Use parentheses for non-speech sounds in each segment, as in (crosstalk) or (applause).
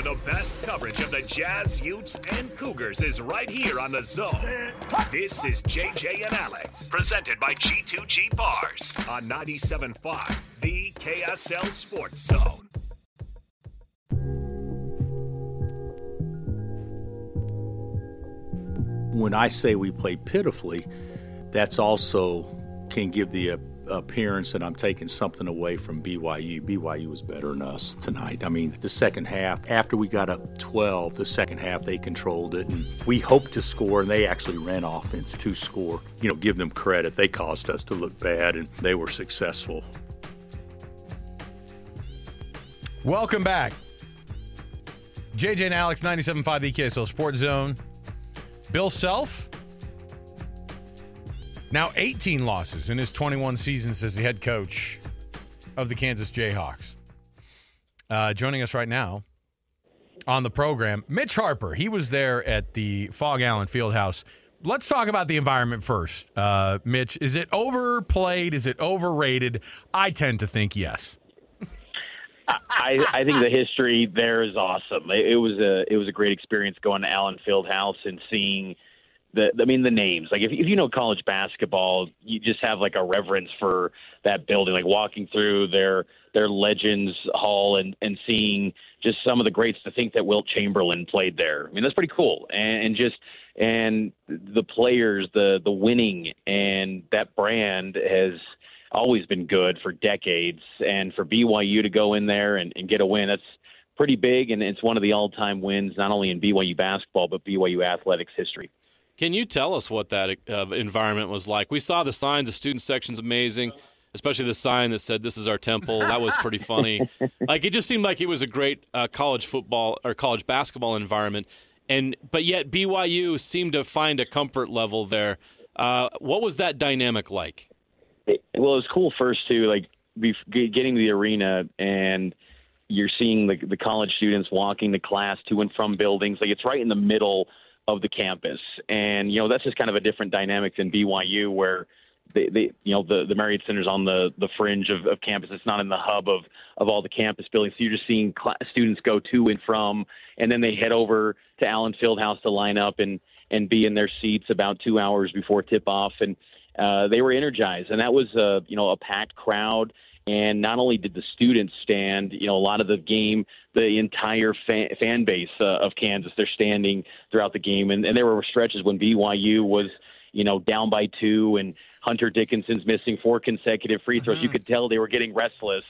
for the best coverage of the Jazz, Utes, and Cougars is right here on the Zone. This is JJ and Alex, presented by G2G Bars on 97.5, the KSL Sports Zone. When I say we played pitifully, that's also can give the uh, appearance that I'm taking something away from BYU. BYU was better than us tonight. I mean, the second half, after we got up 12, the second half they controlled it, and we hoped to score, and they actually ran offense to score. You know, give them credit. They caused us to look bad, and they were successful. Welcome back. JJ and Alex, 97.5 EKSL Sports Zone. Bill Self, now 18 losses in his 21 seasons as the head coach of the Kansas Jayhawks. Uh, joining us right now on the program, Mitch Harper. He was there at the Phog Allen Fieldhouse. Let's talk about the environment first. Uh, Mitch, is it overplayed? Is it overrated? I tend to think yes. I, I think the history there is awesome. It, it was a it was a great experience going to Allen Fieldhouse and seeing the I mean the names. Like if if you know college basketball, you just have like a reverence for that building. Like walking through their their Legends Hall and and seeing just some of the greats. To think that Wilt Chamberlain played there. I mean that's pretty cool. And, and just and the players, the the winning, and that brand has always been good for decades. And for BYU to go in there and, and get a win, that's pretty big. And it's one of the all time wins, not only in BYU basketball, but BYU athletics history. Can you tell us what that uh, environment was like? We saw the signs. The student section's amazing, especially the sign that said "This is our temple." That was pretty funny. (laughs) like it just seemed like it was a great uh, college football or college basketball environment, and but yet BYU seemed to find a comfort level there. Uh, what was that dynamic like? well, it was cool first too, like getting to the arena and you're seeing the, the college students walking to class to and from buildings. Like it's right in the middle of the campus, and you know that's just kind of a different dynamic than BYU, where they, they you know the the Marriott Center's on the the fringe of, of campus. It's not in the hub of of all the campus buildings. So you're just seeing class, students go to and from, and then they head over to Allen Fieldhouse to line up and and be in their seats about two hours before tip off, and uh, they were energized, and that was a you know a packed crowd. And not only did the students stand, you know, a lot of the game, the entire fan, fan base uh, of Kansas, they're standing throughout the game. And, and there were stretches when BYU was, you know, down by two and Hunter Dickinson's missing four consecutive free throws. Mm-hmm. You could tell they were getting restless.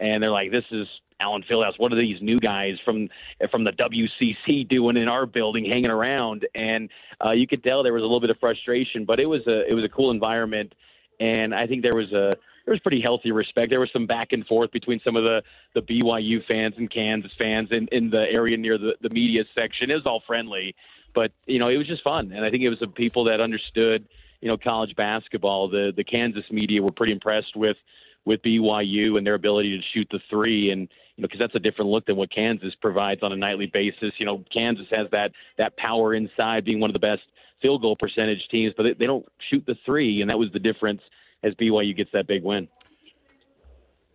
And they're like, this is Allen Fieldhouse. What are these new guys from from the WCC doing in our building, hanging around? And uh, you could tell there was a little bit of frustration, but it was a it was a cool environment, and I think there was a there was pretty healthy respect. There was some back and forth between some of the, the BYU fans and Kansas fans in, in the area near the, the media section. It was all friendly, but you know it was just fun, and I think it was the people that understood you know college basketball. The the Kansas media were pretty impressed with with BYU and their ability to shoot the three, and you know because that's a different look than what Kansas provides on a nightly basis. You know Kansas has that that power inside, being one of the best field goal percentage teams, but they, they don't shoot the three, and that was the difference as BYU gets that big win.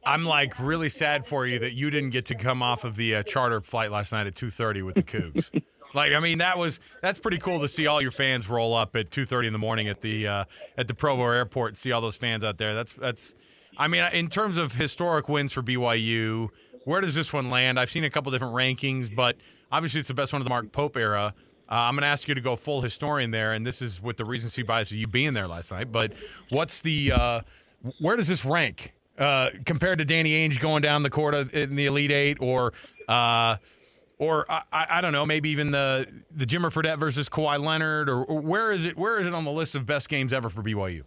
I'm like really sad for you that you didn't get to come off of the uh, charter flight last night at 2:30 with the Cougs. (laughs) like, I mean, that was that's pretty cool to see all your fans roll up at 2:30 in the morning at the uh, at the Provo Airport and see all those fans out there. That's that's. I mean, in terms of historic wins for BYU, where does this one land? I've seen a couple different rankings, but obviously it's the best one of the Mark Pope era. Uh, I'm going to ask you to go full historian there, and this is with the recency bias of you being there last night. But what's the uh, where does this rank uh, compared to Danny Ainge going down the court in the Elite Eight, or uh, or I, I, don't know, maybe even the the Jimmer Fredette versus Kawhi Leonard, or, or where is it? Where is it on the list of best games ever for BYU?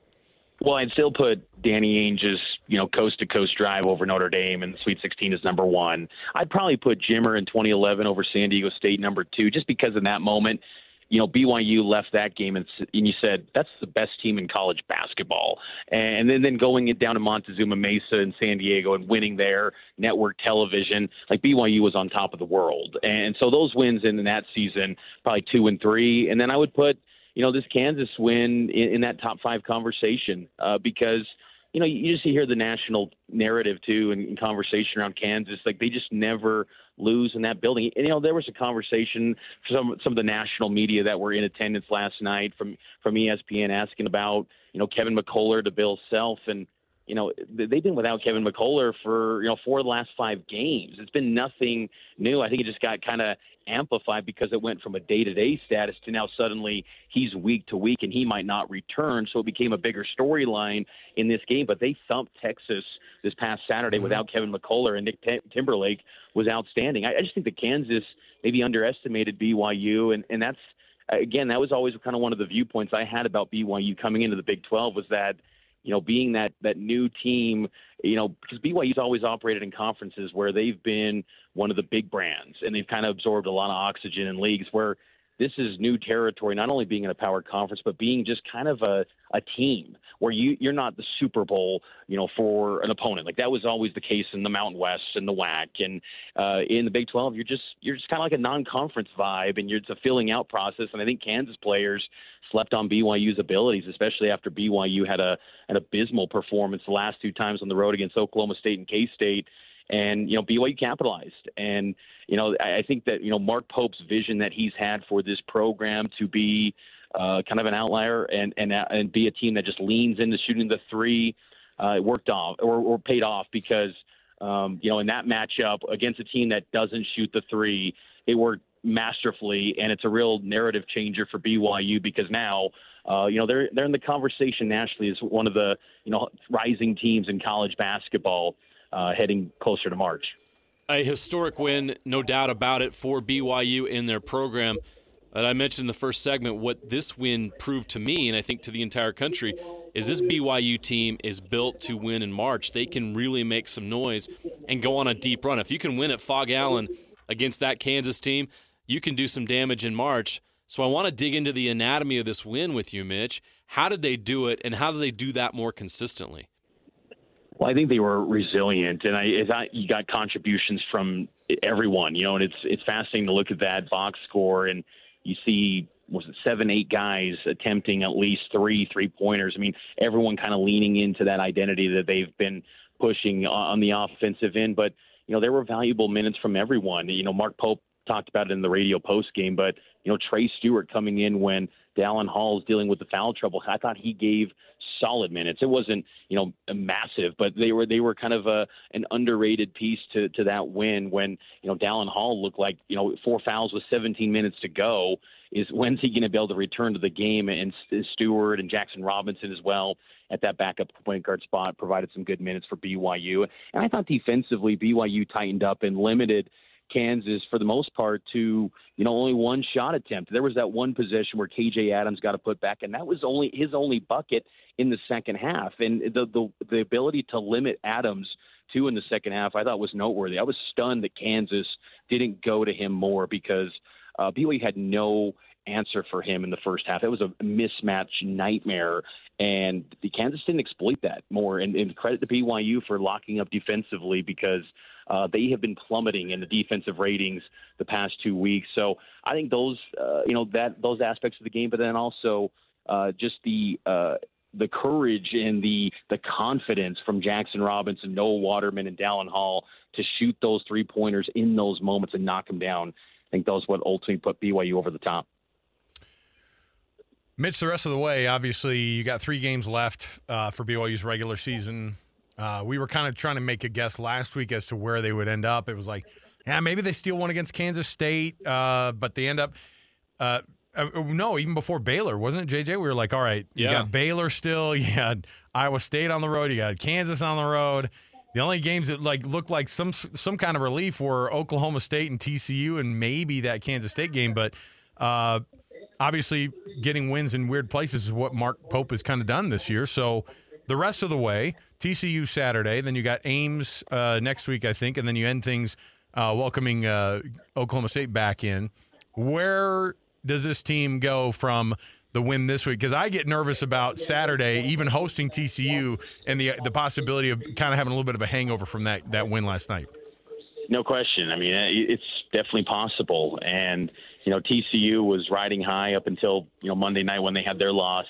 Well, I'd still put Danny Ainge's, you know, coast to coast drive over Notre Dame and Sweet 16 is number one. I'd probably put Jimmer in 2011 over San Diego State number two, just because in that moment, you know, BYU left that game and, and you said that's the best team in college basketball, and then then going it down to Montezuma Mesa and San Diego and winning there, network television, like BYU was on top of the world, and so those wins in that season probably two and three, and then I would put you know, this Kansas win in, in that top five conversation uh, because you know, you just hear the national narrative too and, conversation around Kansas. Like they just never lose in that building. And you know, there was a conversation from some some of the national media that were in attendance last night from from ESPN asking about you know Kevin McCullar to Bill Self and you know, they've been without Kevin McCullar for, you know, four of the last five games. It's been nothing new. I think it just got kind of amplified because it went from a day to day status to now suddenly he's week to week and he might not return. So it became a bigger storyline in this game. But they thumped Texas this past Saturday mm-hmm. without Kevin McCullar and Nick T- Timberlake was outstanding. I, I just think that Kansas maybe underestimated BYU. And, and that's, again, that was always kind of one of the viewpoints I had about BYU coming into the Big 12 was that you know, being that that new team, you know, because BYU's always operated in conferences where they've been one of the big brands and they've kind of absorbed a lot of oxygen in leagues where this is new territory, not only being in a power conference, but being just kind of a, a team where you, you're not the Super Bowl, you know, for an opponent. Like that was always the case in the Mountain West and the WAC. And uh, in the Big 12, you're just you're just kind of like a non-conference vibe, and you're, it's a filling out process. And I think Kansas players slept on BYU's abilities, especially after BYU had a an abysmal performance the last two times on the road against Oklahoma State and K State and you know BYU capitalized. And you know I think that you know Mark Pope's vision that he's had for this program to be uh, kind of an outlier and and and be a team that just leans into shooting the three, uh, worked off or, or paid off because um, you know in that matchup against a team that doesn't shoot the three, it worked masterfully, and it's a real narrative changer for BYU because now. Uh, you know they're they're in the conversation nationally as one of the you know rising teams in college basketball uh, heading closer to March. A historic win, no doubt about it, for BYU in their program. That I mentioned in the first segment, what this win proved to me, and I think to the entire country, is this BYU team is built to win in March. They can really make some noise and go on a deep run. If you can win at Phog Allen against that Kansas team, you can do some damage in March. So I want to dig into the anatomy of this win with you, Mitch. How did they do it, and how do they do that more consistently? Well, I think they were resilient, and I, I you got contributions from everyone, you know, and it's it's fascinating to look at that box score, and you see was it seven, eight guys attempting at least three three pointers. I mean, everyone kind of leaning into that identity that they've been pushing on the offensive end, but you know there were valuable minutes from everyone. You know, Mark Pope talked about it in the radio post game, but you know Trey Stewart coming in when Dallin Hall is dealing with the foul trouble. I thought he gave solid minutes. It wasn't, you know, massive, but they were they were kind of a an underrated piece to to that win when you know Dallin Hall looked like you know four fouls with 17 minutes to go. Is when's he going to be able to return to the game? And Stewart and Jackson Robinson as well at that backup point guard spot provided some good minutes for BYU. And I thought defensively BYU tightened up and limited Kansas for the most part to you know only one shot attempt. There was that one possession where KJ Adams got a put back, and that was only his only bucket in the second half. And the the, the ability to limit Adams to in the second half, I thought was noteworthy. I was stunned that Kansas didn't go to him more because uh, BYU had no answer for him in the first half. It was a mismatch nightmare, and the Kansas didn't exploit that more. And, and credit to BYU for locking up defensively because uh, they have been plummeting in the defensive ratings the past two weeks. So I think those, uh, you know, that those aspects of the game, but then also uh, just the uh, the courage and the the confidence from Jackson Robinson, Noah Waterman, and Dallin Hall to shoot those three pointers in those moments and knock them down. I think those what ultimately put BYU over the top. Mitch, the rest of the way, obviously, you got three games left uh, for BYU's regular season. Uh, we were kind of trying to make a guess last week as to where they would end up. It was like, yeah, maybe they steal one against Kansas State, uh, but they end up. Uh, uh, no, even before Baylor, wasn't it, JJ? We were like, all right, you got Baylor still, (laughs) you got Iowa State on the road, you got Kansas on the road. The only games that like looked like some some kind of relief were Oklahoma State and TCU, and maybe that Kansas State game. But uh, obviously getting wins in weird places is what Mark Pope has kind of done this year. So the rest of the way, TCU Saturday, then you got Ames uh, next week, I think, and then you end things uh, welcoming uh, Oklahoma State back in. Where does this team go from the win this week? Because I get nervous about Saturday, even hosting TCU, and the the possibility of kind of having a little bit of a hangover from that that win last night. No question. I mean, it's definitely possible, and you know, TCU was riding high up until you know Monday night when they had their loss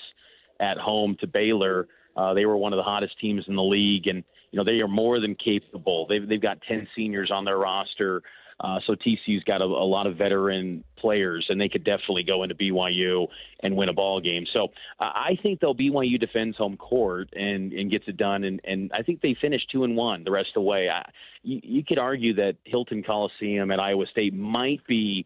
at home to Baylor. Uh, they were one of the hottest teams in the league, and you know they are more than capable. They've they've got ten seniors on their roster. Uh, so TCU's got a, a lot of veteran players, and they could definitely go into BYU and win a ball game. So uh, I think they'll BYU defends home court and, and gets it done, and, and I think they finish two and one the rest of the way. I, you, you could argue that Hilton Coliseum at Iowa State might be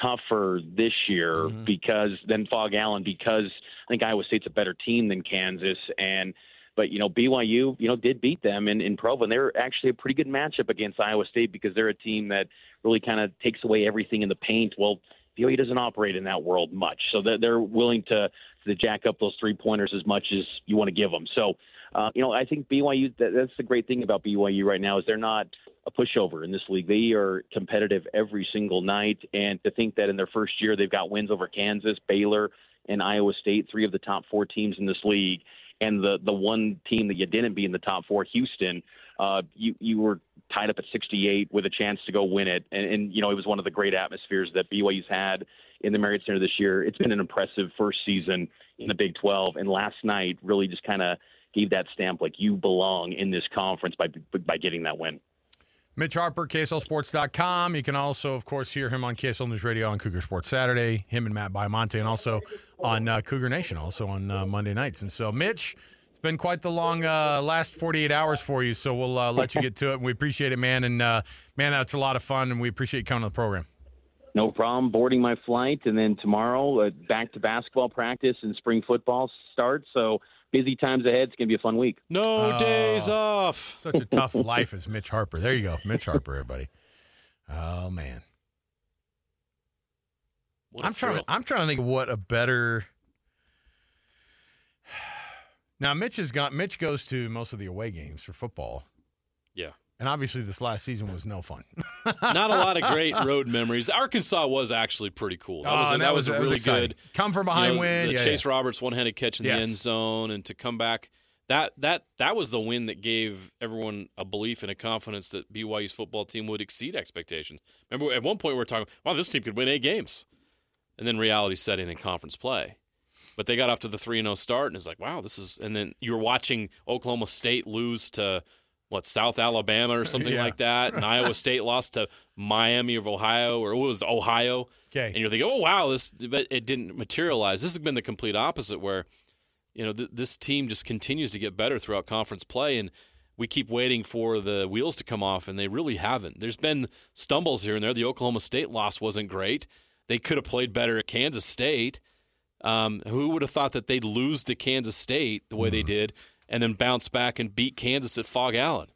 tougher this year mm-hmm. because than Phog Allen because I think Iowa State's a better team than Kansas and but you know BYU you know did beat them in in Provo and they're actually a pretty good matchup against Iowa State because they're a team that really kind of takes away everything in the paint well BYU doesn't operate in that world much. So that they're willing to to jack up those three pointers as much as you want to give them. So uh, you know I think BYU that, that's the great thing about BYU right now is they're not a pushover in this league. They are competitive every single night, and to think that in their first year they've got wins over Kansas, Baylor, and Iowa State, three of the top four teams in this league, and the the one team that you didn't be in the top four, Houston, uh, you you were tied up at 68 with a chance to go win it, and, and you know it was one of the great atmospheres that BYU's had in the Marriott Center this year. It's been an impressive first season in the Big 12, and last night really just kind of gave that stamp like you belong in this conference by by getting that win. Mitch Harper, KSLSports.com. You can also, of course, hear him on KSL News Radio on Cougar Sports Saturday, him and Matt Baiamonte, and also on uh, Cougar Nation, also on uh, Monday nights. And so, Mitch, been quite the long uh, last 48 hours for you, so we'll uh, let you get to it. We appreciate it, man. And, uh, man, that's a lot of fun, and we appreciate you coming to the program. No problem. Boarding my flight, and then tomorrow, uh, back to basketball practice and spring football starts. So, busy times ahead. It's going to be a fun week. No oh, days off. Such a tough life as Mitch Harper. There you go. Mitch Harper, everybody. Oh, man. I'm trying. To, I'm trying to think of what a better. Now Mitch has got. Mitch goes to most of the away games for football. Yeah. And obviously, this last season was no fun. (laughs) Not a lot of great (laughs) road memories. Arkansas was actually pretty cool. That ah, was, oh, a, that, that was, was, a really was good come from behind you know, win. The yeah, Chase yeah. Roberts one-handed catch in yes. the end zone, and to come back. That that that was the win that gave everyone a belief and a confidence that BYU's football team would exceed expectations. Remember, at one point we were talking, "Wow, this team could win eight games," and then reality set in in conference play. But they got off to the three and zero oh start, and it's like, "Wow, this is." And then you're watching Oklahoma State lose to what South Alabama or something yeah. like that, and Iowa State lost to Miami of Ohio or it was Ohio. Okay, and you're thinking, oh wow, this but it didn't materialize. This has been the complete opposite, where you know th- this team just continues to get better throughout conference play, and we keep waiting for the wheels to come off, and they really haven't. There's been stumbles here and there. The Oklahoma State loss wasn't great. They could have played better at Kansas State. Um, who would have thought that they'd lose to Kansas State the way mm. they did? and then bounce back and beat Kansas at Phog Allen.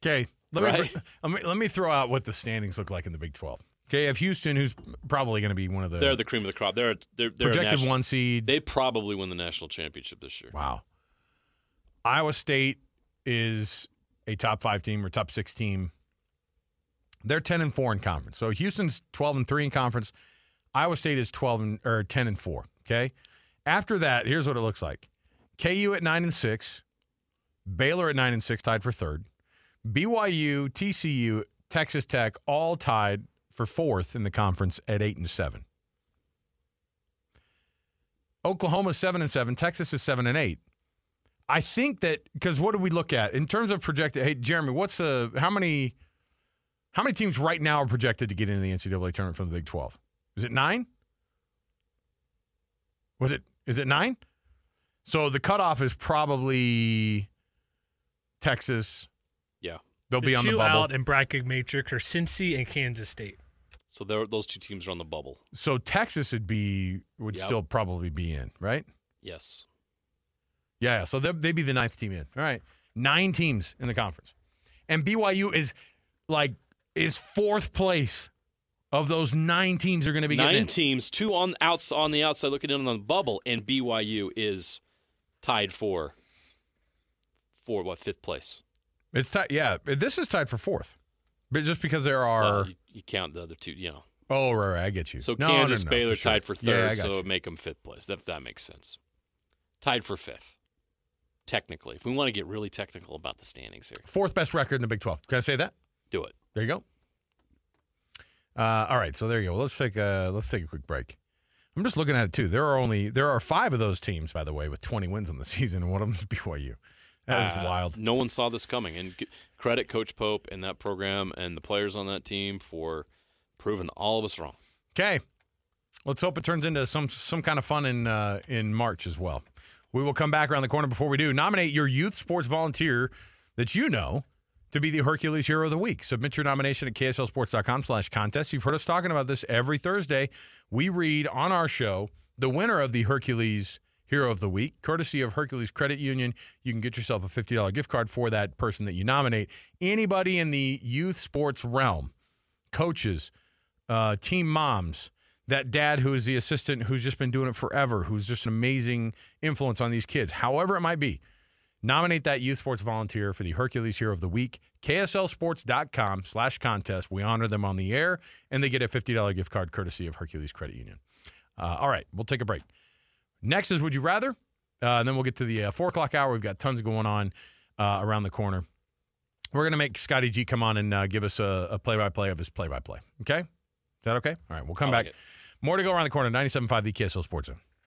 Okay, let, right? (laughs) me, let me throw out what the standings look like in the Big Twelve. Okay, if Houston, who's probably going to be one of the they're the cream of the crop. They're they're, they're projected national, one seed. They probably win the national championship this year. Wow. Iowa State is a top five team or top six team. They're ten and four in conference. So Houston's twelve and three in conference. Iowa State is twelve and or ten and four. Okay. After that, here's what it looks like: KU at nine and six, Baylor at nine and six, tied for third. BYU, TCU, Texas Tech, all tied for fourth in the conference at eight and seven. Oklahoma seven and seven. Texas is seven and eight. I think that because what do we look at in terms of projected? Hey, Jeremy, what's the how many how many teams right now are projected to get into the NCAA tournament from the Big Twelve? Is it nine? Was it? Is it nine? So the cutoff is probably Texas. Yeah. They'll the be on the two bubble. out in bracket matrix are Cincy and Kansas State. So those two teams are on the bubble. So Texas would be would Yep. still probably be in, right? Yes. Yeah. So they'd, they'd be the ninth team in. All right. Nine teams in the conference, and BYU is like is fourth place of those nine teams are going to be Nine in. teams, two on outs on the outside looking in on the bubble, and BYU is tied for for what fifth place. It's tied. Yeah, this is tied for fourth, but just because there are. Well, you, you count the other two, you know. Oh, right, right, I get you. So No, Kansas, no, no, Baylor for sure. tied for third, got so you. it would make them fifth place. That that makes sense. Tied for fifth, technically. If we want to get really technical about the standings here, fourth best record in the Big Twelve. Can I say that? do it. There you go. Uh, all right, so there you go. Let's take a let's take a quick break. I'm just looking at it too. There are only there are five of those teams, by the way, with 20 wins in the (laughs) season, and one of them is BYU. That is Uh, wild. No one saw this coming, and credit Coach Pope and that program and the players on that team for proving all of us wrong. Okay, let's hope it turns into some some kind of fun in uh, in March as well. We will come back around the corner before we do. Nominate your youth sports volunteer that you know to be the Hercules Hero of the Week. Submit your nomination at kslsports.com slash contest. You've heard us talking about this every Thursday. We read on our show the winner of the Hercules Hero of the Week, courtesy of Hercules Credit Union. You can get yourself a $50 gift card for that person that you nominate. Anybody in the youth sports realm, coaches, uh, team moms, that dad who is the assistant who's just been doing it forever, who's just an amazing influence on these kids, however it might be. Nominate that youth sports volunteer for the Hercules Hero of the Week. KSLSports.com slash contest. We honor them on the air, and they get a $50 gift card courtesy of Hercules Credit Union. Uh, all right, we'll take a break. Next is Would You Rather? Uh, and then we'll get to the uh, 4 o'clock hour. We've got tons going on uh, around the corner. We're going to make Scotty G come on and uh, give us a, play-by-play of his play-by-play. Okay? Is that okay? All right, we'll come I back. More to go around the corner. 97.5 The KSL Sports Zone.